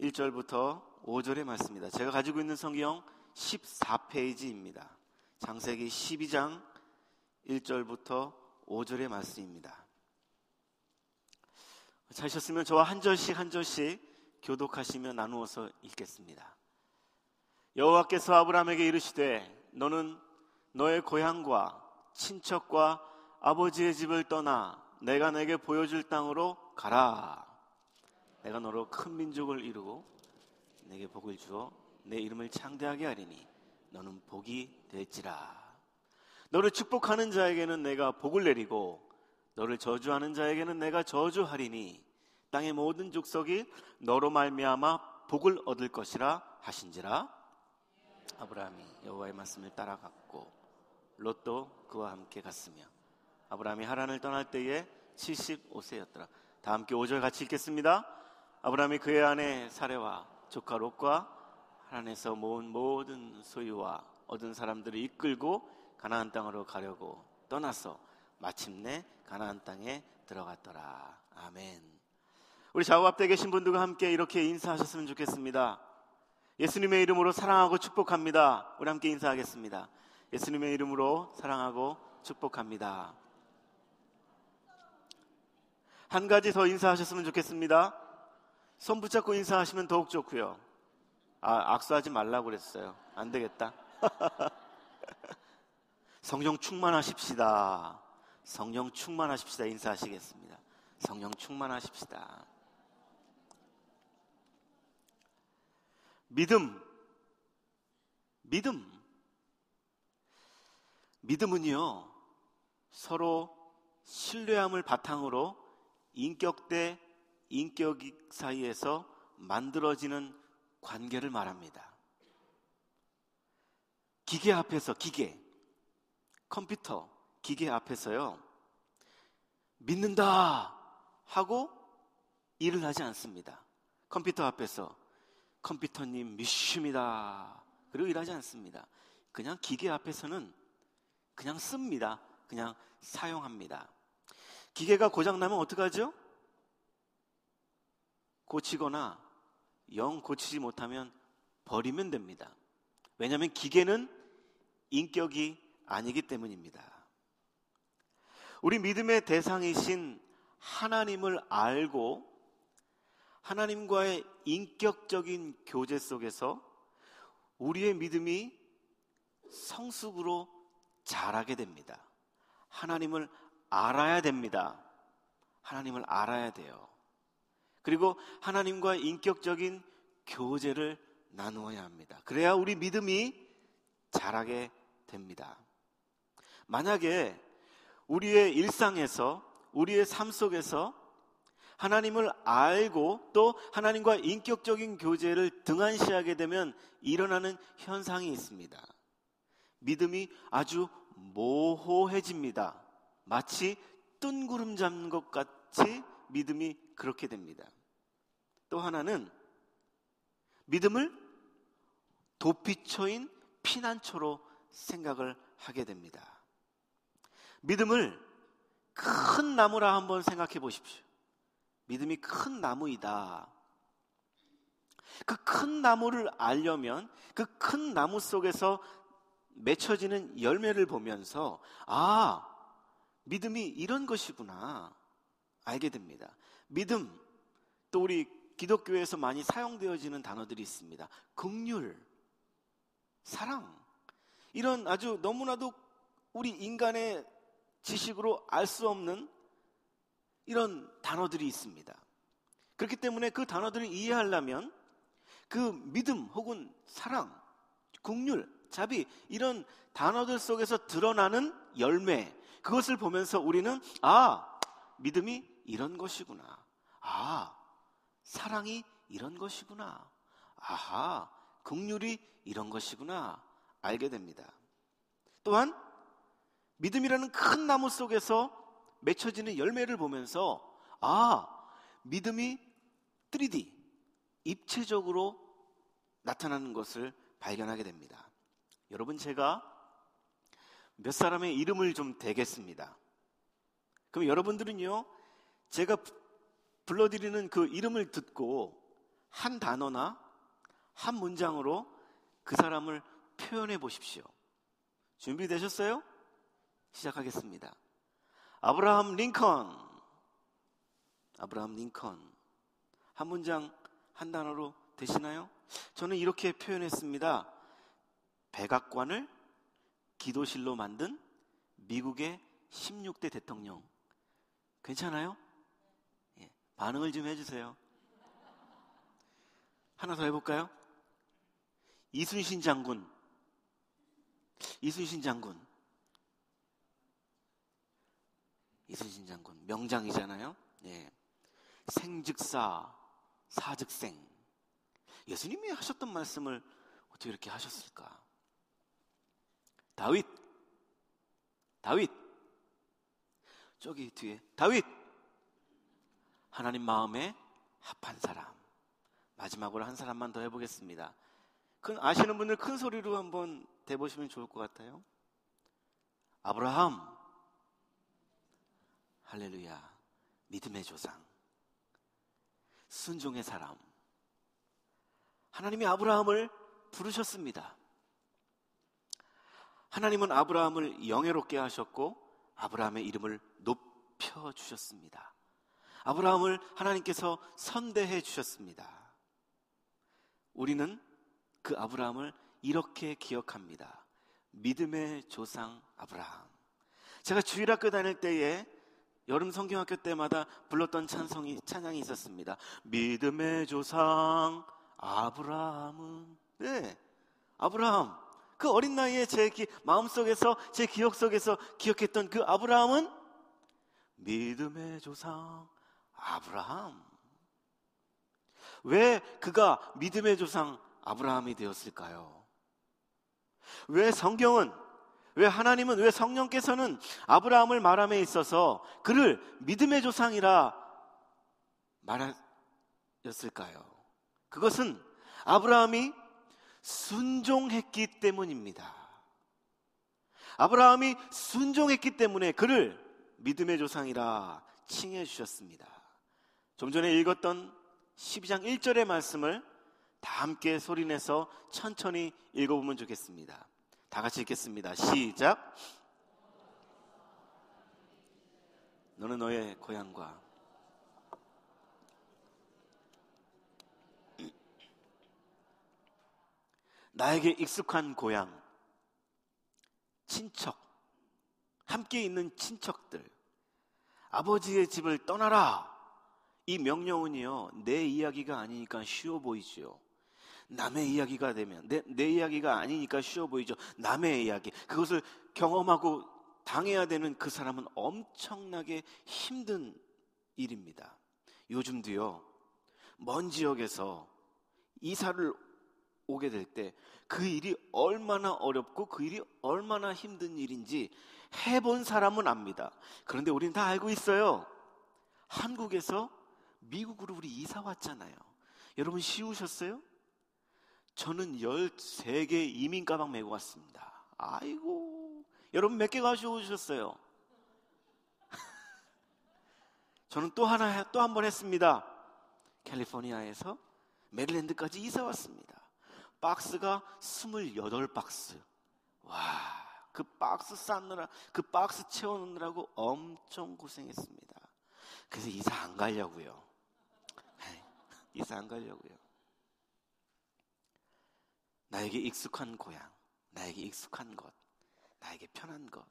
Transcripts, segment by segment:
1절부터 5절의 말씀입니다. 제가 가지고 있는 성경 14페이지입니다. 장세기 12장 1절부터 5절의 말씀입니다. 찾으셨으면 저와 한 절씩 한 절씩 교독하시며 나누어서 읽겠습니다. 여호와께서 아브라함에게 이르시되 너는 너의 고향과 친척과 아버지의 집을 떠나 내가 내게 보여줄 땅으로 가라. 내가 너로 큰 민족을 이루고 내게 복을 주어 내 이름을 창대하게 하리니 너는 복이 될지라. 너를 축복하는 자에게는 내가 복을 내리고 너를 저주하는 자에게는 내가 저주하리니 땅의 모든 족속이 너로 말미암아 복을 얻을 것이라 하신지라. 아브라함이 여호와의 말씀을 따라갔고 롯도 그와 함께 갔으며 아브라함이 하란을 떠날 때에 75세였더라. 다 함께 5절 같이 읽겠습니다. 아브라함이 그의 아내 사레와 조카 롯과 하란에서 모은 모든 소유와 얻은 사람들을 이끌고 가나안 땅으로 가려고 떠나서 마침내 가나안 땅에 들어갔더라. 아멘. 우리 좌우 앞에 계신 분들과 함께 이렇게 인사하셨으면 좋겠습니다. 예수님의 이름으로 사랑하고 축복합니다. 우리 함께 인사하겠습니다. 예수님의 이름으로 사랑하고 축복합니다. 한 가지 더 인사하셨으면 좋겠습니다. 손 붙잡고 인사하시면 더욱 좋고요. 아, 악수하지 말라고 그랬어요. 안 되겠다. 성령 충만하십시다. 성령 충만하십시다. 인사하시겠습니다. 성령 충만하십시다. 믿음. 믿음. 믿음은요, 서로 신뢰함을 바탕으로 인격 대 인격 사이에서 만들어지는 관계를 말합니다. 기계 앞에서, 기계, 컴퓨터, 기계 앞에서요, 믿는다 하고 일을 하지 않습니다. 컴퓨터 앞에서 컴퓨터님 믿습니다. 그리고 일하지 않습니다. 그냥 기계 앞에서는 그냥 씁니다. 그냥 사용합니다. 기계가 고장나면 어떡하죠? 고치거나 영 고치지 못하면 버리면 됩니다. 왜냐하면 기계는 인격이 아니기 때문입니다. 우리 믿음의 대상이신 하나님을 알고 하나님과의 인격적인 교제 속에서 우리의 믿음이 성숙으로 자라게 됩니다. 하나님을 알아야 됩니다. 하나님을 알아야 돼요. 그리고 하나님과 인격적인 교제를 나누어야 합니다. 그래야 우리 믿음이 자라게 됩니다. 만약에 우리의 일상에서, 우리의 삶 속에서 하나님을 알고 또 하나님과 인격적인 교제를 등한시하게 되면 일어나는 현상이 있습니다. 믿음이 아주 모호해집니다. 마치 뜬구름 잡는 것 같이 믿음이 그렇게 됩니다. 또 하나는 믿음을 도피처인 피난처로 생각을 하게 됩니다. 믿음을 큰 나무라 한번 생각해 보십시오. 믿음이 큰 나무이다. 그 큰 나무를 알려면 그 큰 나무 속에서 맺혀지는 열매를 보면서 아, 믿음이 이런 것이구나. 알게 됩니다. 믿음, 또 우리 기독교에서 많이 사용되어지는 단어들이 있습니다. 극률, 사랑. 이런 아주 너무나도 우리 인간의 지식으로 알 수 없는 이런 단어들이 있습니다. 그렇기 때문에 그 단어들을 이해하려면 그 믿음 혹은 사랑, 국률, 자비 이런 단어들 속에서 드러나는 열매 그것을 보면서 우리는 아 믿음이 이런 것이구나. 아 사랑이 이런 것이구나. 아하 국률이 이런 것이구나 알게 됩니다. 또한 믿음이라는 큰 나무 속에서 맺혀지는 열매를 보면서 아, 믿음이 3D, 입체적으로 나타나는 것을 발견하게 됩니다. 여러분, 제가 몇 사람의 이름을 좀 대겠습니다. 그럼 여러분들은요, 제가 불러드리는 그 이름을 듣고 한 단어나 한 문장으로 그 사람을 표현해 보십시오. 준비되셨어요? 시작하겠습니다. 아브라함 링컨. 아브라함 링컨. 한 문장 한 단어로 되시나요? 저는 이렇게 표현했습니다. 백악관을 기도실로 만든 미국의 16대 대통령. 괜찮아요? 예, 반응을 좀 해주세요. 하나 더 해볼까요? 이순신 장군. 이순신 장군. 이순신 장군. 명장이잖아요? 예. 생즉사, 사즉생. 예수님이 하셨던 말씀을 어떻게 이렇게 하셨을까? 다윗. 다윗. 저기 뒤에. 다윗. 하나님 마음에 합한 사람. 마지막으로 한 사람만 더 해보겠습니다. 큰, 아시는 분들 큰 소리로 한번 대보시면 좋을 것 같아요. 아브라함. 할렐루야. 믿음의 조상. 순종의 사람. 하나님이 아브라함을 부르셨습니다. 하나님은 아브라함을 영예롭게 하셨고 아브라함의 이름을 높여 주셨습니다. 아브라함을 하나님께서 선대해 주셨습니다. 우리는 그 아브라함을 이렇게 기억합니다. 믿음의 조상 아브라함. 제가 주일학교 다닐 때에 여름 성경학교 때마다 불렀던 찬송이 찬양이 있었습니다. 믿음의 조상 아브라함은 네. 아브라함. 그 어린 나이에 제 기, 마음속에서 제 기억 속에서 기억했던 그 아브라함은 믿음의 조상 아브라함. 왜 그가 믿음의 조상 아브라함이 되었을까요? 왜 성경은 왜 하나님은 왜 성령께서는 아브라함을 말함에 있어서 그를 믿음의 조상이라 말하였을까요? 그것은 아브라함이 순종했기 때문입니다. 아브라함이 순종했기 때문에 그를 믿음의 조상이라 칭해 주셨습니다. 좀 전에 읽었던 12장 1절의 말씀을 다 함께 소리내서 천천히 읽어보면 좋겠습니다. 다 같이 읽겠습니다. 시작. 너는 너의 고향과 나에게 익숙한 고향, 친척, 함께 있는 친척들, 아버지의 집을 떠나라. 이 명령은요, 내 이야기가 아니니까 쉬워 보이죠. 남의 이야기가 되면, 내, 내 이야기가 아니니까 쉬워 보이죠. 남의 이야기. 그것을 경험하고 당해야 되는 그 사람은 엄청나게 힘든 일입니다. 요즘도요, 먼 지역에서 이사를 오게 될 때 그 일이 얼마나 어렵고 그 일이 얼마나 힘든 일인지 해본 사람은 압니다. 그런데 우리는 다 알고 있어요. 한국에서 미국으로 우리 이사 왔잖아요. 여러분 쉬우셨어요? 저는 13개 이민 가방 메고 왔습니다. 아이고. 여러분 몇 개 가져오셨어요? 저는 또 하나, 또 한 번 했습니다. 캘리포니아에서 메릴랜드까지 이사 왔습니다. 박스가 28박스. 와, 그 박스 쌓느라, 그 박스 채워놓느라고 엄청 고생했습니다. 그래서 이사 안 가려고요. 이사 안 가려고요. 나에게 익숙한 고향, 나에게 익숙한 것, 나에게 편한 것.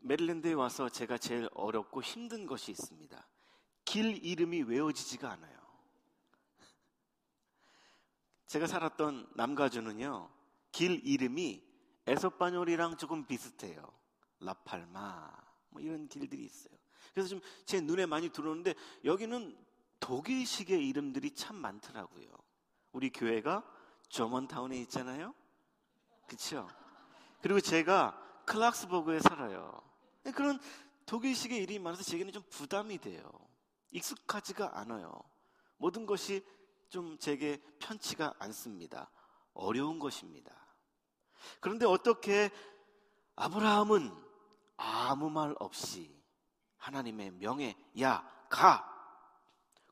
메릴랜드에 와서 제가 제일 어렵고 힘든 것이 있습니다. 길 이름이 외워지지가 않아요. 제가 살았던 남가주는요, 길 이름이 에소파뇰이랑 조금 비슷해요. 라팔마, 뭐 이런 길들이 있어요. 그래서 좀 제 눈에 많이 들어오는데 여기는 독일식의 이름들이 참 많더라고요. 우리 교회가 저먼타운에 있잖아요. 그렇죠? 그리고 제가 클락스버그에 살아요. 그런 독일식의 이름이 많아서 제게는 좀 부담이 돼요. 익숙하지가 않아요. 모든 것이 좀 제게 편치가 않습니다. 어려운 것입니다. 그런데 어떻게 아브라함은 아무 말 없이 하나님의 명예, 야, 가,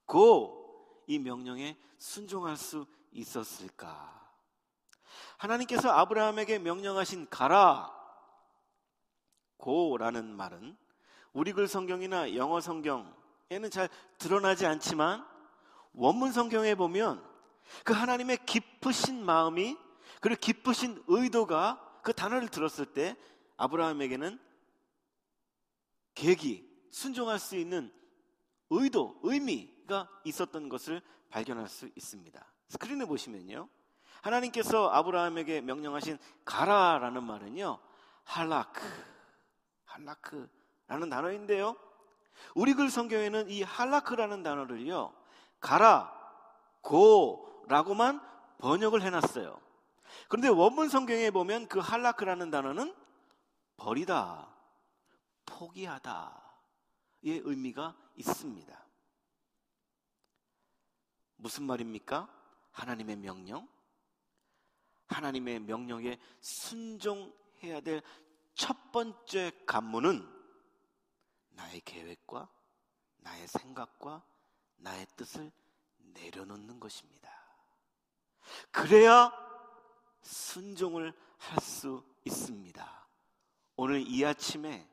고, 이 명령에 순종할 수 있었을까? 하나님께서 아브라함에게 명령하신 가라 고 라는 말은 우리 글 성경이나 영어 성경에는 잘 드러나지 않지만 원문 성경에 보면 그 하나님의 깊으신 마음이 그리고 깊으신 의도가 그 단어를 들었을 때 아브라함에게는 계기, 순종할 수 있는 의도, 의미 가 있었던 것을 발견할 수 있습니다. 스크린에 보시면요. 하나님께서 아브라함에게 명령하신 가라라는 말은요. 할라크, 할라크라는 단어인데요. 우리 글 성경에는 이 할라크라는 단어를요. 가라, 고라고만 번역을 해놨어요. 그런데 원문 성경에 보면 그 할라크라는 단어는 버리다, 포기하다의 의미가 있습니다. 무슨 말입니까? 하나님의 명령? 하나님의 명령에 순종해야 될 첫 번째 관문은 나의 계획과 나의 생각과 나의 뜻을 내려놓는 것입니다. 그래야 순종을 할 수 있습니다. 오늘 이 아침에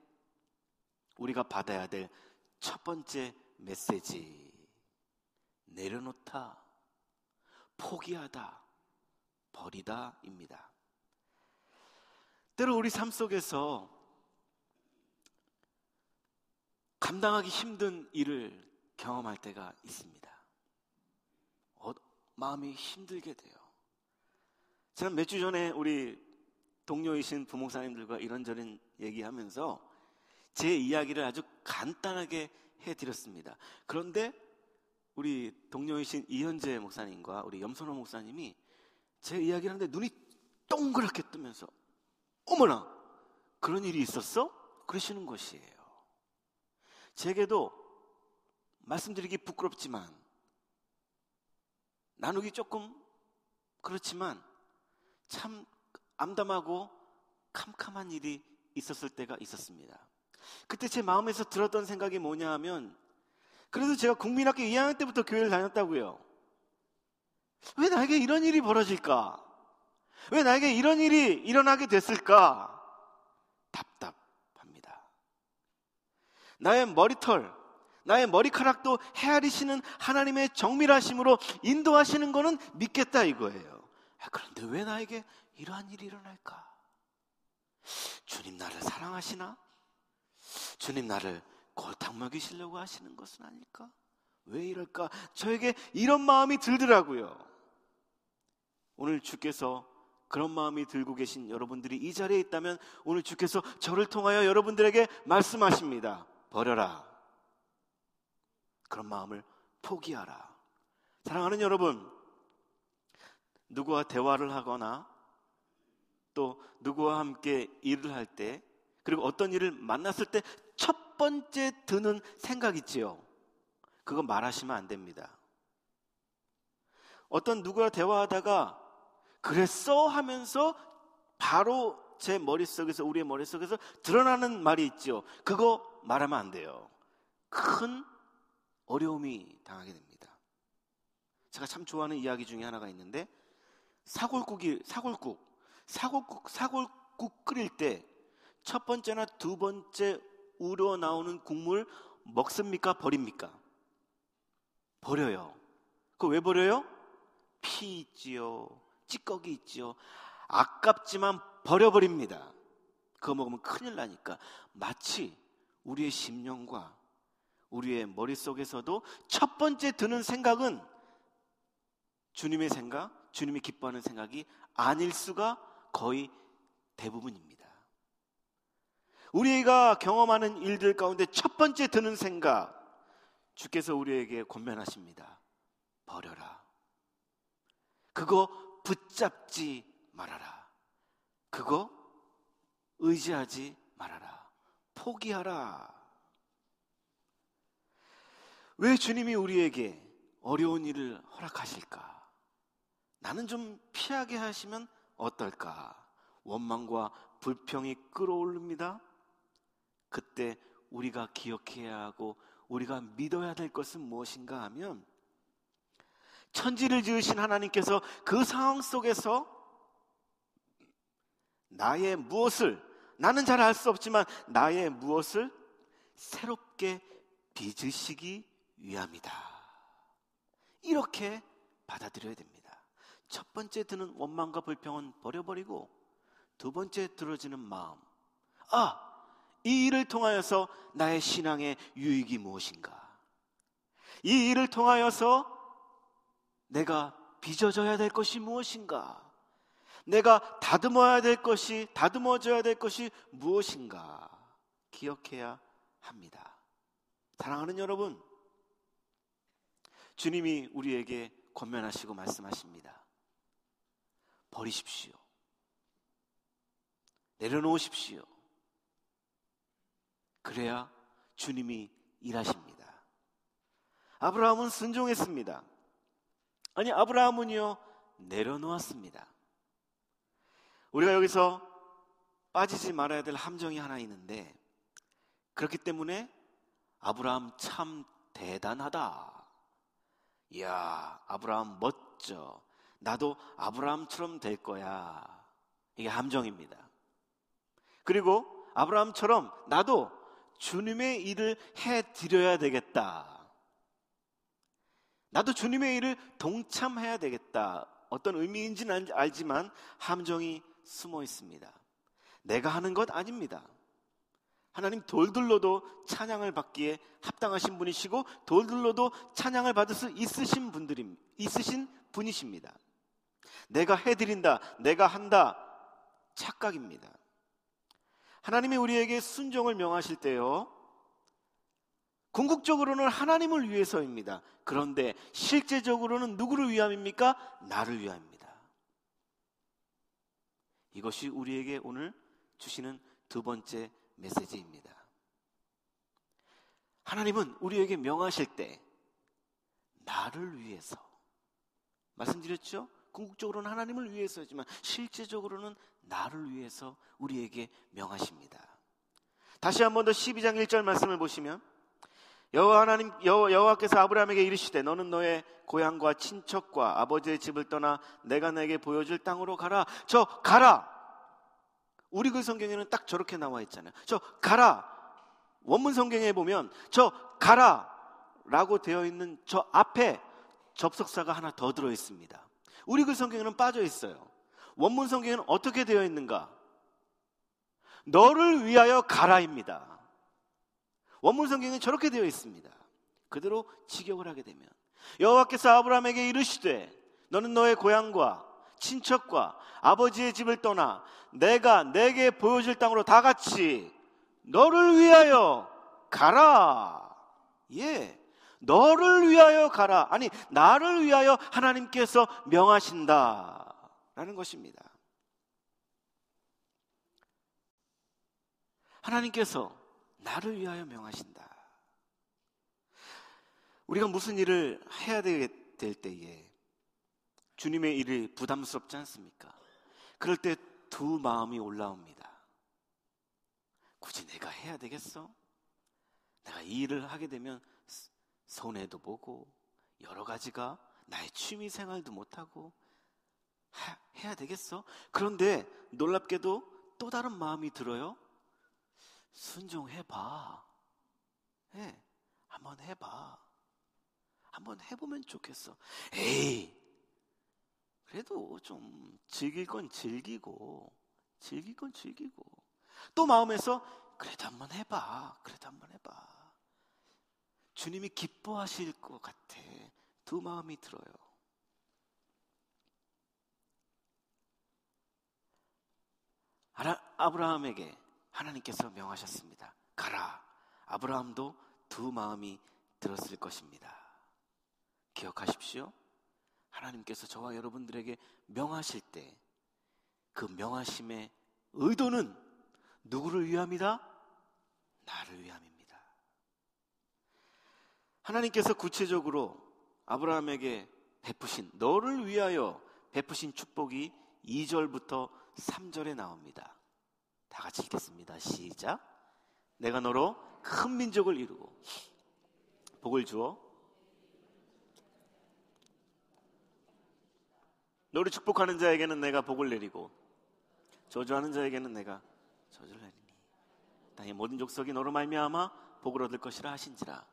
우리가 받아야 될 첫 번째 메시지. 내려놓다, 포기하다, 버리다입니다. 때로 우리 삶 속에서 감당하기 힘든 일을 경험할 때가 있습니다. 어, 마음이 힘들게 돼요. 지난 몇 주 전에 우리 동료이신 부목사님들과 이런저런 얘기하면서 제 이야기를 아주 간단하게 해드렸습니다. 그런데 우리 동료이신 이현재 목사님과 우리 염선호 목사님이 제 이야기를 하는데 눈이 동그랗게 뜨면서 어머나 그런 일이 있었어? 그러시는 것이에요. 제게도 말씀드리기 부끄럽지만 나누기 조금 그렇지만 참 암담하고 캄캄한 일이 있었을 때가 있었습니다. 그때 제 마음에서 들었던 생각이 뭐냐 하면 그래도 제가 국민학교 2학년 때부터 교회를 다녔다고요. 왜 나에게 이런 일이 벌어질까? 왜 나에게 이런 일이 일어나게 됐을까? 답답합니다. 나의 머리털, 나의 머리카락도 헤아리시는 하나님의 정밀하심으로 인도하시는 것은 믿겠다 이거예요. 아, 그런데 왜 나에게 이러한 일이 일어날까? 주님 나를 사랑하시나? 주님 나를 골탕 먹이시려고 하시는 것은 아닐까? 왜 이럴까? 저에게 이런 마음이 들더라고요. 오늘 주께서 그런 마음이 들고 계신 여러분들이 이 자리에 있다면 오늘 주께서 저를 통하여 여러분들에게 말씀하십니다. 버려라. 그런 마음을 포기하라. 사랑하는 여러분, 누구와 대화를 하거나 또 누구와 함께 일을 할 때, 그리고 어떤 일을 만났을 때 첫 번째 드는 생각 있지요. 그거 말하시면 안 됩니다. 어떤 누구와 대화하다가 그랬어 하면서 바로 제 머릿속에서 우리의 머릿속에서 드러나는 말이 있죠. 그거 말하면 안 돼요. 큰 어려움이 당하게 됩니다. 제가 참 좋아하는 이야기 중에 하나가 있는데 사골국이 사골국 사골국 사골국 끓일 때 첫 번째나 두 번째 우러 나오는 국물 먹습니까 버립니까? 버려요. 그왜 버려요? 피 있지요. 찌꺼기 있지요. 아깝지만 버려버립니다. 그거 먹으면 큰일 나니까 마치 우리의 심령과 우리의 머릿속에서도 첫 번째 드는 생각은 주님의 생각, 주님이 기뻐하는 생각이 아닐 수가 거의 대부분입니다. 우리가 경험하는 일들 가운데 첫 번째 드는 생각, 주께서 우리에게 권면하십니다. 버려라. 그거 붙잡지 말아라. 그거 의지하지 말아라. 포기하라. 왜 주님이 우리에게 어려운 일을 허락하실까? 나는 좀 피하게 하시면 어떨까? 원망과 불평이 끌어오릅니다. 그때 우리가 기억해야 하고 우리가 믿어야 될 것은 무엇인가 하면 천지를 지으신 하나님께서 그 상황 속에서 나의 무엇을 나는 잘 알 수 없지만 나의 무엇을 새롭게 빚으시기 위함이다. 이렇게 받아들여야 됩니다. 첫 번째 드는 원망과 불평은 버려버리고 두 번째 들어지는 마음. 아, 이 일을 통하여서 나의 신앙의 유익이 무엇인가? 이 일을 통하여서 내가 빚어져야 될 것이 무엇인가? 내가 다듬어야 될 것이, 다듬어져야 될 것이 무엇인가? 기억해야 합니다. 사랑하는 여러분, 주님이 우리에게 권면하시고 말씀하십니다. 버리십시오. 내려놓으십시오. 그래야 주님이 일하십니다. 아브라함은 순종했습니다. 아니, 아브라함은요, 내려놓았습니다. 우리가 여기서 빠지지 말아야 될 함정이 하나 있는데, 그렇기 때문에 아브라함 참 대단하다. 이야, 아브라함 멋져. 나도 아브라함처럼 될 거야. 이게 함정입니다. 그리고 아브라함처럼 나도 주님의 일을 해 드려야 되겠다. 나도 주님의 일을 동참해야 되겠다. 어떤 의미인지는 알지만 함정이 숨어 있습니다. 내가 하는 것 아닙니다. 하나님 돌들로도 찬양을 받기에 합당하신 분이시고 돌들로도 찬양을 받을 수 있으신 분들임 있으신 분이십니다. 내가 해드린다, 내가 한다 착각입니다. 하나님이 우리에게 순종을 명하실 때요. 궁극적으로는 하나님을 위해서입니다. 그런데 실제적으로는 누구를 위함입니까? 나를 위함입니다. 이것이 우리에게 오늘 주시는 두 번째 메시지입니다. 하나님은 우리에게 명하실 때 나를 위해서 말씀드렸죠? 궁극적으로는 하나님을 위해서지만 실제적으로는 나를 위해서 우리에게 명하십니다. 다시 한 번 더 12장 1절 말씀을 보시면 여호와 하나님 여호와, 께서 아브라함에게 이르시되 너는 너의 고향과 친척과 아버지의 집을 떠나 내가 내게 보여줄 땅으로 가라. 저 가라. 우리 그 성경에는 딱 저렇게 나와 있잖아요. 저 가라. 원문 성경에 보면 저 가라 라고 되어 있는 저 앞에 접속사가 하나 더 들어 있습니다. 우리 그 성경에는 빠져 있어요. 원문 성경에는 어떻게 되어 있는가? 너를 위하여 가라입니다. 원문 성경에 저렇게 되어 있습니다. 그대로 직역을 하게 되면 여호와께서 아브라함에게 이르시되 너는 너의 고향과 친척과 아버지의 집을 떠나 내가 내게 보여줄 땅으로 다 같이 너를 위하여 가라. 예. 너를 위하여 가라. 아니, 나를 위하여 하나님께서 명하신다. 라는 것입니다. 하나님께서 나를 위하여 명하신다. 우리가 무슨 일을 해야 될 때에 주님의 일이 부담스럽지 않습니까? 그럴 때 두 마음이 올라옵니다. 굳이 내가 해야 되겠어? 내가 이 일을 하게 되면 손해도 보고 여러 가지가 나의 취미 생활도 못하고 해야 되겠어? 그런데 놀랍게도 또 다른 마음이 들어요. 순종해봐. 해. 한번 해봐. 한번 해보면 좋겠어. 에이, 그래도 좀 즐길 건 즐기고, 즐길 건 즐기고. 또 마음에서, 그래도 한번 해봐. 그래도 한번 해봐. 주님이 기뻐하실 것 같아. 두 마음이 들어요. 아브라함에게 하나님께서 명하셨습니다. 가라. 아브라함도 두 마음이 들었을 것입니다. 기억하십시오. 하나님께서 저와 여러분들에게 명하실 때 그 명하심의 의도는 누구를 위함이다? 나를 위함입니다. 하나님께서 구체적으로 아브라함에게 베푸신 너를 위하여 베푸신 축복이 2절부터 3절에 나옵니다. 다 같이 읽겠습니다. 시작. 내가 너로 큰 민족을 이루고 복을 주어 너를 축복하는 자에게는 내가 복을 내리고 저주하는 자에게는 내가 저주를 내리니 땅의 모든 족속이 너로 말미암아 복을 얻을 것이라 하신지라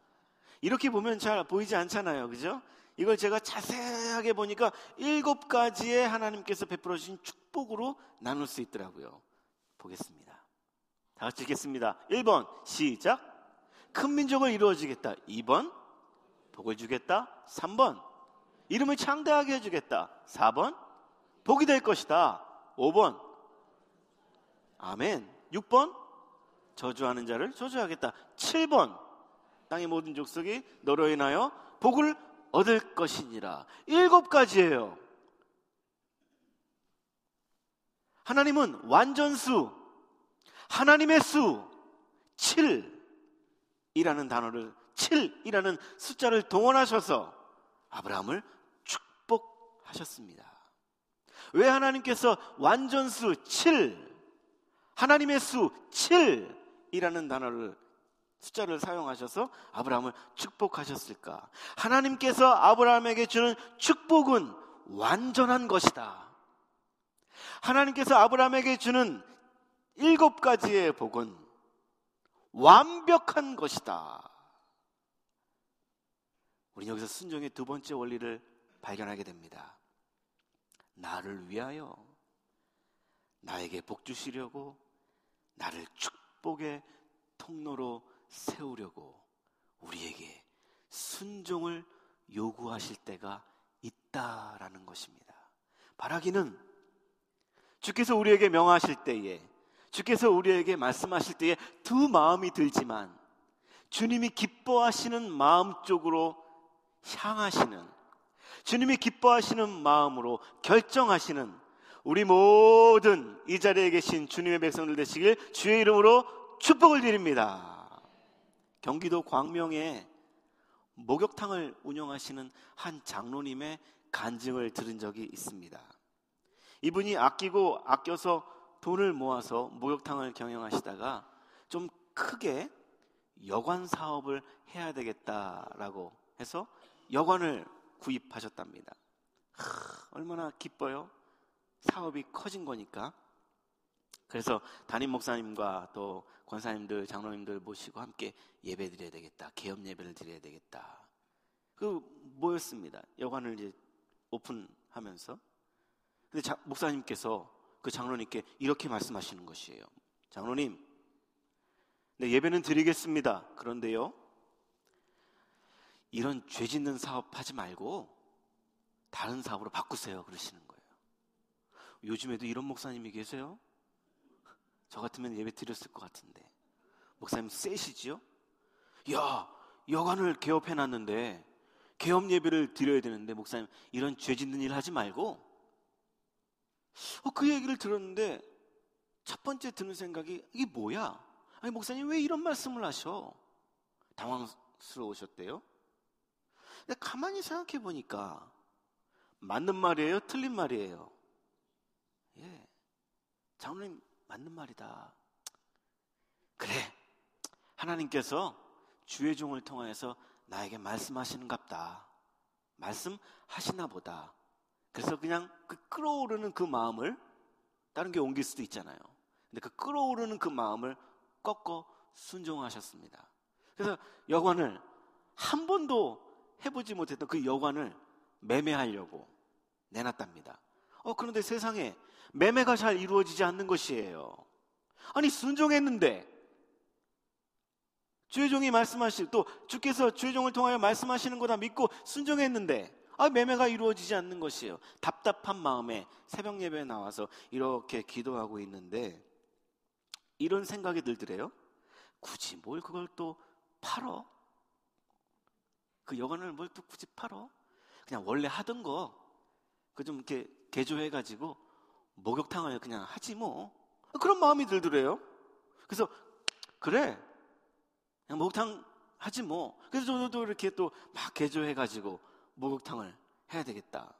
이렇게 보면 잘 보이지 않잖아요 그죠? 이걸 제가 자세하게 보니까 일곱 가지의 하나님께서 베풀어 주신 축복 으로 나눌 수 있더라고요 보겠습니다 다 같이 읽겠습니다 1번 시작 큰 민족을 이루어주겠다 2번 복을 주겠다 3번 이름을 창대하게 해주겠다. 4번. 복이 될 것이다. 5번. 아멘. 6번. 저주하는 자를 저주하겠다. 7번. 땅의 모든 족속이 너로 인하여 복을 얻을 것이니라. 일곱 가지예요. 하나님은 완전수, 하나님의 수, 7이라는 단어를, 7이라는 숫자를 동원하셔서 아브라함을 하셨습니다. 왜 하나님께서 완전수 7, 하나님의 수 7이라는 단어를 숫자를 사용하셔서 아브라함을 축복하셨을까? 하나님께서 아브라함에게 주는 축복은 완전한 것이다. 하나님께서 아브라함에게 주는 일곱 가지의 복은 완벽한 것이다. 우리 여기서 순종의 두 번째 원리를 발견하게 됩니다. 나를 위하여 나에게 복 주시려고 나를 축복의 통로로 세우려고 우리에게 순종을 요구하실 때가 있다라는 것입니다. 바라기는 주께서 우리에게 명하실 때에 주께서 우리에게 말씀하실 때에 두 마음이 들지만 주님이 기뻐하시는 마음 쪽으로 향하시는 주님이 기뻐하시는 마음으로 결정하시는 우리 모든 이 자리에 계신 주님의 백성들 되시길 주의 이름으로 축복을 드립니다. 경기도 광명에 목욕탕을 운영하시는 한 장로님의 간증을 들은 적이 있습니다. 이분이 아끼고 아껴서 돈을 모아서 목욕탕을 경영하시다가 좀 크게 여관 사업을 해야 되겠다라고 해서 여관을 구입하셨답니다. 하, 얼마나 기뻐요? 사업이 커진 거니까. 그래서 담임 목사님과 또 권사님들, 장로님들 모시고 함께 예배 드려야 되겠다. 개업 예배를 드려야 되겠다. 그 모였습니다. 여관을 이제 오픈하면서. 근데 자, 목사님께서 그 장로님께 이렇게 말씀하시는 것이에요. 장로님, 네, 예배는 드리겠습니다. 그런데요, 이런 죄 짓는 사업 하지 말고 다른 사업으로 바꾸세요. 그러시는 거예요. 요즘에도 이런 목사님이 계세요? 저 같으면 예배 드렸을 것 같은데. 목사님 세시지요? 야, 여관을 개업해 놨는데 개업 예배를 드려야 되는데 목사님 이런 죄 짓는 일 하지 말고 어, 그 얘기를 들었는데 첫 번째 드는 생각이 이게 뭐야? 아니 목사님 왜 이런 말씀을 하셔? 당황스러우셨대요. 근데 가만히 생각해 보니까 맞는 말이에요? 틀린 말이에요? 예. 장로님, 맞는 말이다. 그래. 하나님께서 주의 종을 통하여서 나에게 말씀하시는갑다. 말씀하시나 보다. 그래서 그냥 그 끌어오르는 그 마음을 다른 게 옮길 수도 있잖아요. 근데 그 끌어오르는 그 마음을 꺾어 순종하셨습니다. 그래서 여관을 한 번도 해보지 못했던 그 여관을 매매하려고 내놨답니다. 어, 그런데 세상에 매매가 잘 이루어지지 않는 것이에요. 아니, 순종했는데, 주의 종이 말씀하실, 또 주께서 주의 종을 통하여 말씀하시는 거다 믿고 순종했는데, 아, 매매가 이루어지지 않는 것이에요. 답답한 마음에 새벽 예배에 나와서 이렇게 기도하고 있는데, 이런 생각이 들더래요. 굳이 뭘 그걸 또 팔어? 그 여관을 뭘 또 굳이 팔어? 그냥 원래 하던 거, 그 좀 이렇게 개조해 가지고 목욕탕을 그냥 하지 뭐. 그런 마음이 들더래요. 그래서, 그래. 그냥 목욕탕 하지 뭐. 그래서 저도 이렇게 또 막 개조해가지고 목욕탕을 해야 되겠다.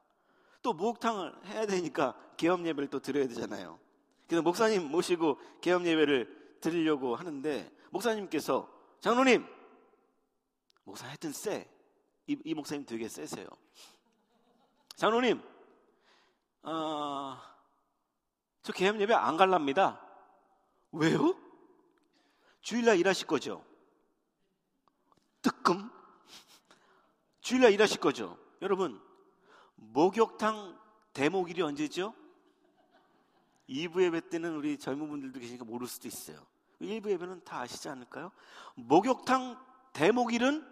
또 목욕탕을 해야 되니까 개업 예배를 또 드려야 되잖아요. 그래서 목사님 모시고 개업 예배를 드리려고 하는데 목사님께서 장로님 목사 하여튼 쎄 이, 이 목사님 되게 세세요. 장로님, 어, 저 개업 예배 안 갈랍니다. 왜요? 주일날 일하실 거죠? 뜨끔? 주일날 일하실 거죠? 여러분, 목욕탕 대목일이 언제죠? 2부 예배 때는 우리 젊은 분들도 계시니까 모를 수도 있어요. 1부 예배는 다 아시지 않을까요? 목욕탕 대목일은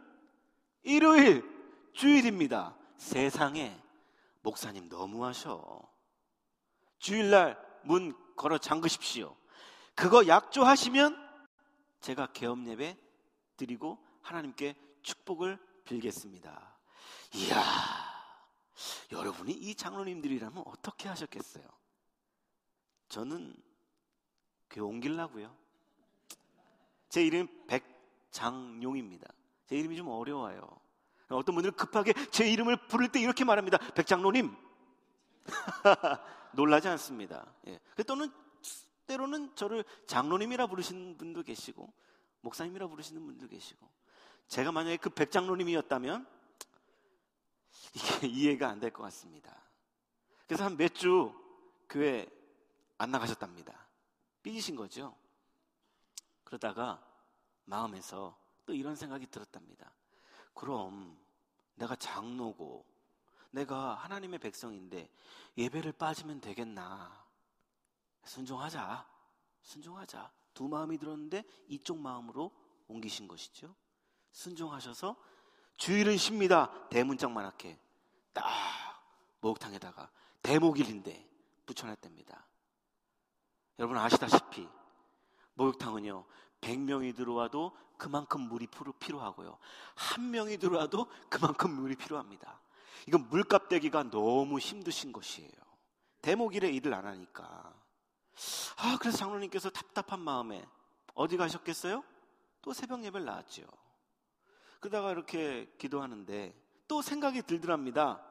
일요일, 주일입니다. 세상에 목사님 너무하셔. 주일날 문 걸어 잠그십시오. 그거 약조하시면 제가 개업 예배 드리고 하나님께 축복을 빌겠습니다. 이야, 여러분이 이 장로님들이라면 어떻게 하셨겠어요? 저는 교회 옮길라고요. 제 이름 백장용입니다. 제 이름이 좀 어려워요. 어떤 분들은 급하게 제 이름을 부를 때 이렇게 말합니다. 백장로님. 놀라지 않습니다. 예. 또는 때로는 저를 장로님이라 부르시는 분도 계시고 목사님이라 부르시는 분도 계시고 제가 만약에 그 백장로님이었다면 이게 이해가 안 될 것 같습니다. 그래서 한 몇 주 교회 안 나가셨답니다. 삐지신 거죠. 그러다가 마음에서 또 이런 생각이 들었답니다. 그럼 내가 장로고 내가 하나님의 백성인데 예배를 빠지면 되겠나? 순종하자. 순종하자. 두 마음이 들었는데 이쪽 마음으로 옮기신 것이죠. 순종하셔서 주일은 쉽니다. 대문짝만 하게 딱 목욕탕에다가 대목일인데 붙여놨답니다. 여러분 아시다시피 목욕탕은요 100명이 들어와도 그만큼 물이 필요하고요 한 명이 들어와도 그만큼 물이 필요합니다. 이건 물값 대기가 너무 힘드신 것이에요. 대목일에 일을 안 하니까. 아, 그래서 장로님께서 답답한 마음에 어디 가셨겠어요? 또 새벽 예배를 나왔죠. 그러다가 이렇게 기도하는데 또 생각이 들더랍니다.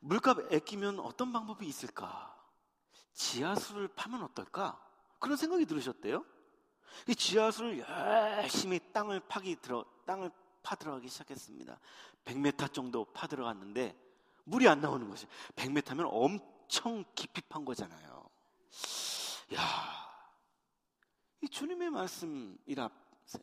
물값 아끼면 어떤 방법이 있을까? 지하수를 파면 어떨까? 그런 생각이 들으셨대요. 이 지하수를 열심히 땅을 파기 들어 땅을 파 들어가기 시작했습니다. 100m 정도 파 들어갔는데 물이 안 나오는 것이 100m면 엄청 깊이 판 거잖아요. 야, 이 주님의 말씀이라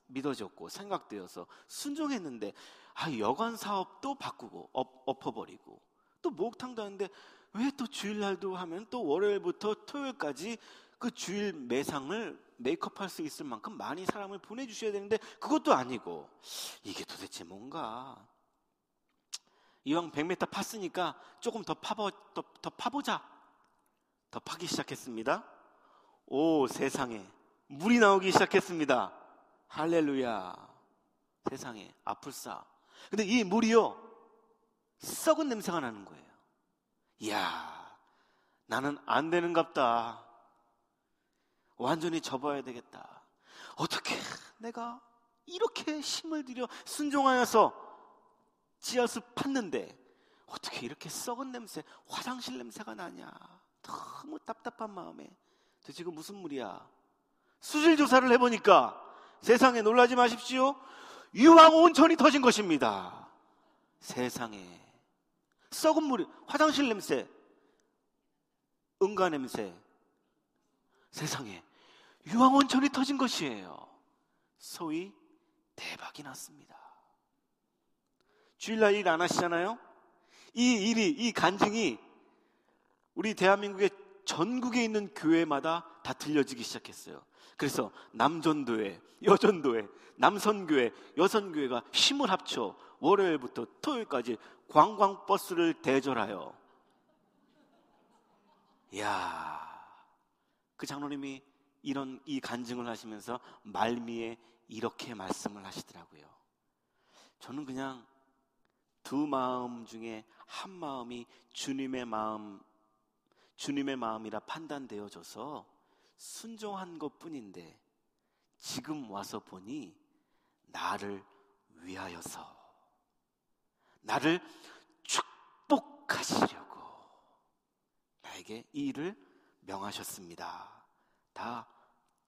믿어졌고 생각되어서 순종했는데 아 여관 사업도 바꾸고 엎, 엎어버리고 또 목욕탕도 하는데 왜 또 주일날도 하면 또 월요일부터 토요일까지 그 주일 매상을 메이크업할 수 있을 만큼 많이 사람을 보내주셔야 되는데 그것도 아니고 이게 도대체 뭔가 이왕 100m 팠으니까 조금 더 파보 더, 더 파보자 더 파기 시작했습니다. 오 세상에 물이 나오기 시작했습니다. 할렐루야 세상에 아플싸 근데 이 물이요 썩은 냄새가 나는 거예요. 이야 나는 안 되는갑다. 완전히 접어야 되겠다. 어떻게 내가 이렇게 힘을 들여 순종하여서 지하수 팠는데 어떻게 이렇게 썩은 냄새, 화장실 냄새가 나냐. 너무 답답한 마음에 도대체 그 무슨 물이야. 수질 조사를 해보니까 세상에 놀라지 마십시오. 유황 온천이 터진 것입니다. 세상에. 썩은 물, 화장실 냄새, 응가 냄새. 세상에. 유황 온천이 터진 것이에요. 소위 대박이 났습니다. 주일날 일 안 하시잖아요? 이 일이, 이 간증이 우리 대한민국의 전국에 있는 교회마다 다 들려지기 시작했어요. 그래서 남전도회, 여전도회, 남선교회, 여선교회가 힘을 합쳐 월요일부터 토요일까지 관광버스를 대절하여 이야, 그 장로님이 이런 이 간증을 하시면서 말미에 이렇게 말씀을 하시더라고요. 저는 그냥 두 마음 중에 한 마음이 주님의 마음, 주님의 마음이라 판단되어져서 순종한 것 뿐인데 지금 와서 보니 나를 위하여서 나를 축복하시려고 나에게 이 일을 명하셨습니다. 다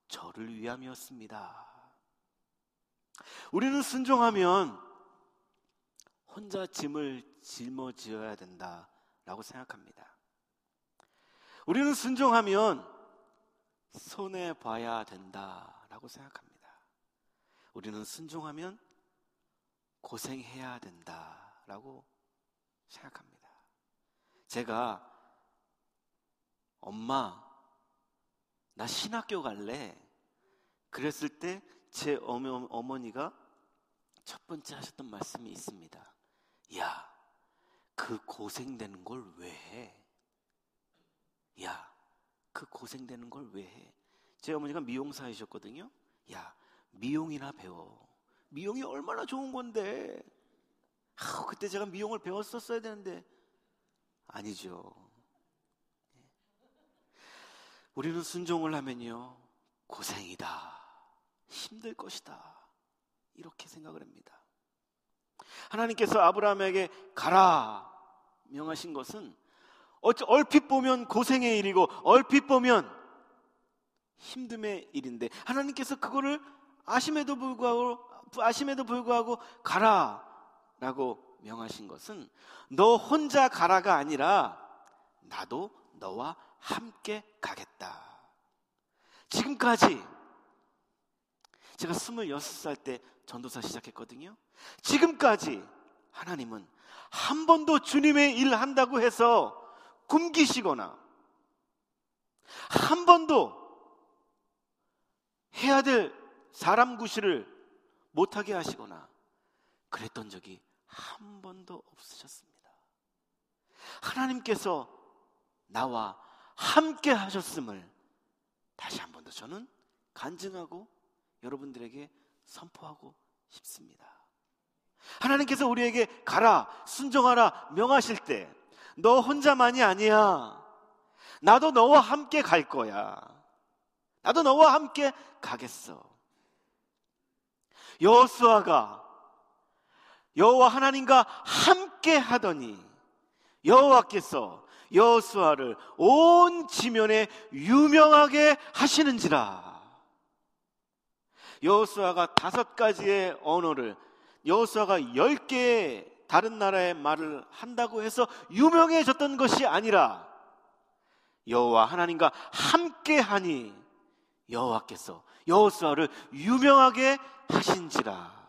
저를 위함이었습니다. 우리는 순종하면 혼자 짐을 짊어지어야 된다라고 생각합니다. 우리는 순종하면 손해 봐야 된다라고 생각합니다. 우리는 순종하면 고생해야 된다라고 생각합니다. 제가 엄마 나 신학교 갈래 그랬을 때 제 어머 니가 첫 번째 하셨던 말씀이 있습니다. 야, 그 고생되는 걸 왜 해? 야, 그 고생되는 걸 왜 해? 제 어머니가 미용사이셨거든요. 야, 미용이나 배워. 미용이 얼마나 좋은 건데. 아, 그때 제가 미용을 배웠었어야 되는데. 아니죠. 우리는 순종을 하면요. 고생이다. 힘들 것이다. 이렇게 생각을 합니다. 하나님께서 아브라함에게 가라 명하신 것은 얼핏 보면 고생의 일이고 얼핏 보면 힘듦의 일인데 하나님께서 그거를 아심에도 불구하고 아심에도 불구하고 가라라고 명하신 것은 너 혼자 가라가 아니라 나도 너와 함께 가겠다. 지금까지 제가 26살 때 전도사 시작했거든요. 지금까지 하나님은 한 번도 주님의 일 한다고 해서 굶기시거나 한 번도 해야 될 사람 구실을 못하게 하시거나 그랬던 적이 한 번도 없으셨습니다. 하나님께서 나와 함께 하셨음을 다시 한 번 더 저는 간증하고 여러분들에게 선포하고 싶습니다. 하나님께서 우리에게 가라, 순종하라, 명하실 때, 너 혼자만이 아니야. 나도 너와 함께 갈 거야. 나도 너와 함께 가겠어. 여호수아가 여호와 하나님과 함께 하더니 여호와께서 여호수아를 온 지면에 유명하게 하시는지라. 여호수아가 다섯 가지의 언어를 여호수아가 열 개의 다른 나라의 말을 한다고 해서 유명해졌던 것이 아니라 여호와 하나님과 함께하니 여호와께서 여호수아를 유명하게 하신지라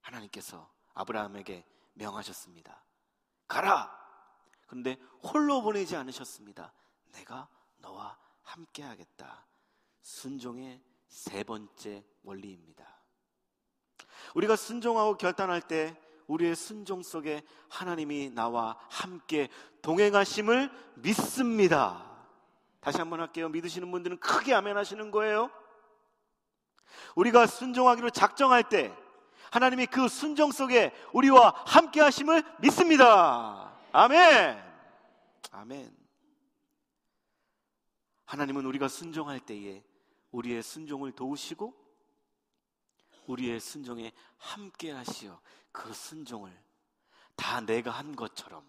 하나님께서 아브라함에게 명하셨습니다. 가라. 그런데 홀로 보내지 않으셨습니다. 내가 너와 함께하겠다. 순종의 세 번째 원리입니다. 우리가 순종하고 결단할 때 우리의 순종 속에 하나님이 나와 함께 동행하심을 믿습니다. 다시 한번 할게요. 믿으시는 분들은 크게 아멘 하시는 거예요. 우리가 순종하기로 작정할 때 하나님이 그 순종 속에 우리와 함께 하심을 믿습니다. 아멘. 아멘. 하나님은 우리가 순종할 때에 우리의 순종을 도우시고 우리의 순종에 함께 하시어 그 순종을 다 내가 한 것처럼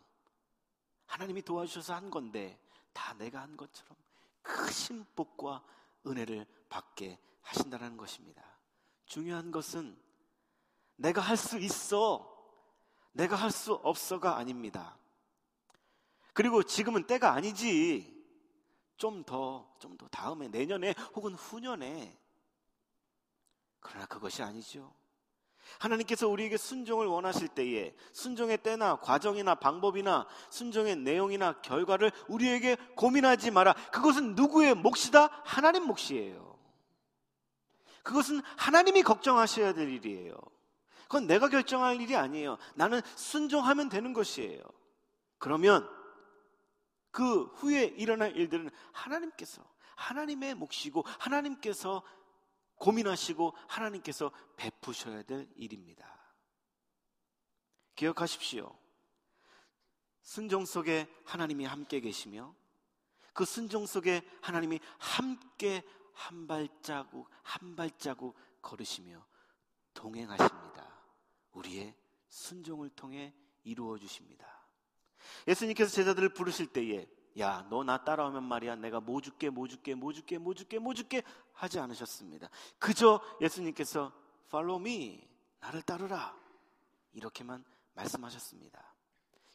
하나님이 도와주셔서 한 건데 다 내가 한 것처럼 크신 복과 은혜를 받게 하신다는 것입니다. 중요한 것은 내가 할 수 있어, 내가 할 수 없어가 아닙니다. 그리고 지금은 때가 아니지. 좀 더, 좀 더 다음에, 내년에 혹은 후년에. 그러나 그것이 아니죠. 하나님께서 우리에게 순종을 원하실 때에 순종의 때나 과정이나 방법이나 순종의 내용이나 결과를 우리에게 고민하지 마라. 그것은 누구의 몫이다? 하나님 몫이에요. 그것은 하나님이 걱정하셔야 될 일이에요. 그건 내가 결정할 일이 아니에요. 나는 순종하면 되는 것이에요. 그러면 그 후에 일어날 일들은 하나님께서 하나님의 몫이고 하나님께서 고민하시고 하나님께서 베푸셔야 될 일입니다. 기억하십시오. 순종 속에 하나님이 함께 계시며 그 순종 속에 하나님이 함께 한 발자국 한 발자국 걸으시며 동행하십니다. 우리의 순종을 통해 이루어 주십니다. 예수님께서 제자들을 부르실 때에 야, 너 나 따라오면 말이야. 내가 뭐 줄게, 뭐 줄게, 뭐 줄게, 뭐 줄게, 뭐 줄게 하지 않으셨습니다. 그저 예수님께서 follow me. 나를 따르라. 이렇게만 말씀하셨습니다.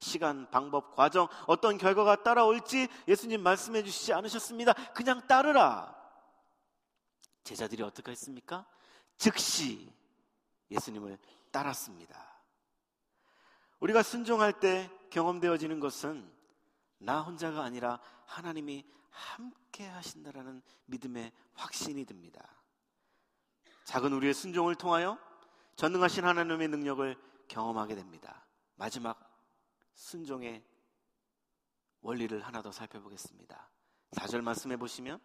시간, 방법, 과정, 어떤 결과가 따라올지 예수님 말씀해 주시지 않으셨습니다. 그냥 따르라. 제자들이 어떻게 했습니까? 즉시 예수님을 따랐습니다. 우리가 순종할 때 경험되어지는 것은 나 혼자가 아니라 하나님이 함께 하신다라는 믿음의 확신이 듭니다. 작은 우리의 순종을 통하여 전능하신 하나님의 능력을 경험하게 됩니다. 마지막 순종의 원리를 하나 더 살펴보겠습니다. 4절 말씀해 보시면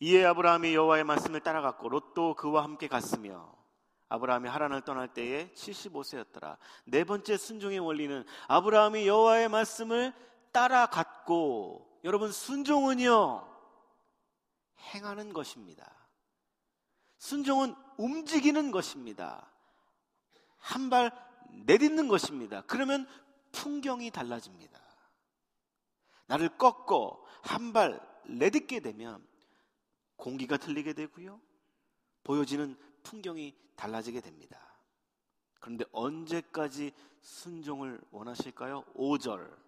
이에 아브라함이 여호와의 말씀을 따라갔고 롯도 그와 함께 갔으며 아브라함이 하란을 떠날 때에 75세였더라. 네 번째 순종의 원리는 아브라함이 여호와의 말씀을 따라갔고 여러분 순종은요 행하는 것입니다. 순종은 움직이는 것입니다. 한 발 내딛는 것입니다. 그러면 풍경이 달라집니다. 나를 꺾고 한 발 내딛게 되면 공기가 틀리게 되고요. 보여지는 풍경이 달라지게 됩니다. 그런데 언제까지 순종을 원하실까요? 5절.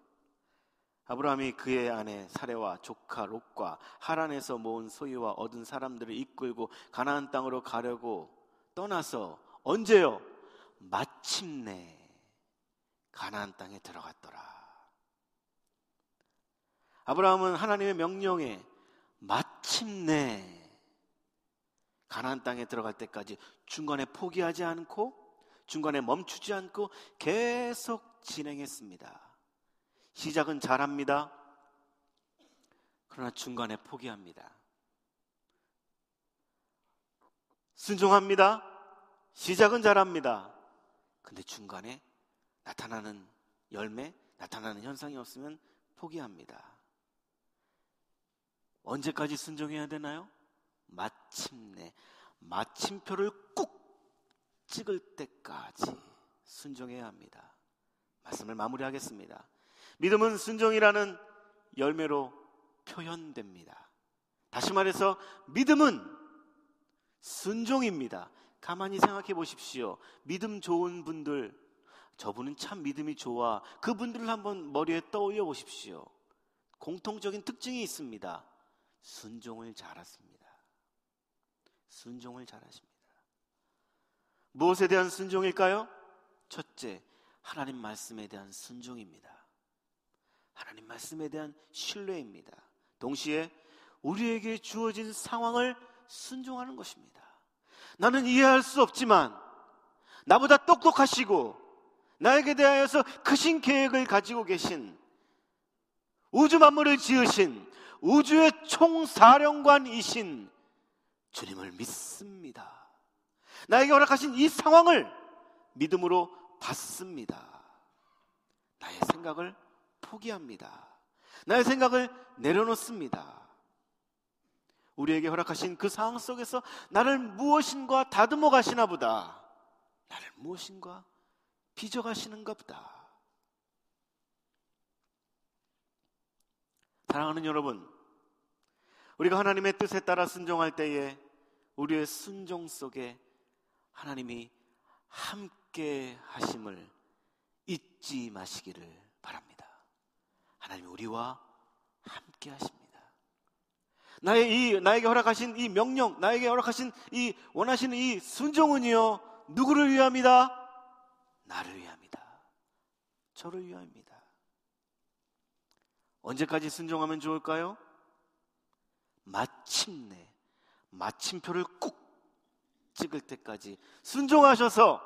아브라함이 그의 아내 사레와 조카 롯과 하란에서 모은 소유와 얻은 사람들을 이끌고 가나안 땅으로 가려고 떠나서 언제요? 마침내 가나안 땅에 들어갔더라. 아브라함은 하나님의 명령에 마침내 가나안 땅에 들어갈 때까지 중간에 포기하지 않고 중간에 멈추지 않고 계속 진행했습니다. 시작은 잘합니다. 그러나 중간에 포기합니다. 순종합니다. 시작은 잘합니다. 근데 중간에 나타나는 열매, 나타나는 현상이 없으면 포기합니다. 언제까지 순종해야 되나요? 마침내 마침표를 꾹 찍을 때까지 순종해야 합니다. 말씀을 마무리하겠습니다. 믿음은 순종이라는 열매로 표현됩니다. 다시 말해서 믿음은 순종입니다. 가만히 생각해 보십시오. 믿음 좋은 분들, 저분은 참 믿음이 좋아. 그분들을 한번 머리에 떠올려 보십시오. 공통적인 특징이 있습니다. 순종을 잘했습니다. 순종을 잘하십니다. 무엇에 대한 순종일까요? 첫째, 하나님 말씀에 대한 순종입니다. 하나님 말씀에 대한 신뢰입니다. 동시에 우리에게 주어진 상황을 순종하는 것입니다. 나는 이해할 수 없지만 나보다 똑똑하시고 나에게 대하여서 크신 계획을 가지고 계신 우주 만물을 지으신 우주의 총사령관이신 주님을 믿습니다. 나에게 허락하신 이 상황을 믿음으로 받습니다. 나의 생각을 포기합니다. 나의 생각을 내려놓습니다. 우리에게 허락하신 그 상황 속에서 나를 무엇인가 다듬어 가시나 보다. 나를 무엇인가 빚어 가시는가 보다. 사랑하는 여러분, 우리가 하나님의 뜻에 따라 순종할 때에 우리의 순종 속에 하나님이 함께 하심을 잊지 마시기를 바랍니다. 하나님 우리와 함께 하십니다. 나의 이 나에게 허락하신 이 명령, 나에게 허락하신 이 원하시는 이 순종은요 누구를 위함이다? 나를 위함이다. 저를 위함입니다. 언제까지 순종하면 좋을까요? 마침내 마침표를 꾹 찍을 때까지 순종하셔서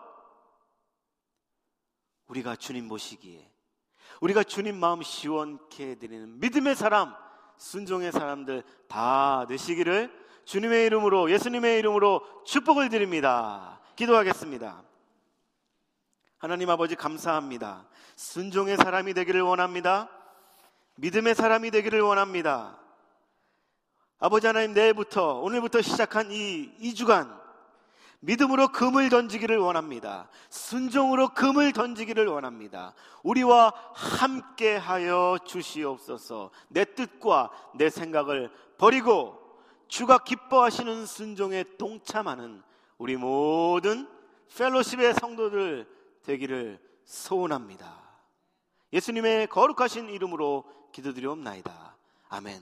우리가 주님 모시기에 우리가 주님 마음 시원케 해드리는 믿음의 사람, 순종의 사람들 다 되시기를 주님의 이름으로 예수님의 이름으로 축복을 드립니다. 기도하겠습니다. 하나님 아버지 감사합니다. 순종의 사람이 되기를 원합니다. 믿음의 사람이 되기를 원합니다. 아버지 하나님 내일부터 오늘부터 시작한 이 2주간 믿음으로 금을 던지기를 원합니다. 순종으로 금을 던지기를 원합니다. 우리와 함께 하여 주시옵소서. 내 뜻과 내 생각을 버리고 주가 기뻐하시는 순종에 동참하는 우리 모든 펠로십의 성도들 되기를 소원합니다. 예수님의 거룩하신 이름으로 기도드리옵나이다. 아멘.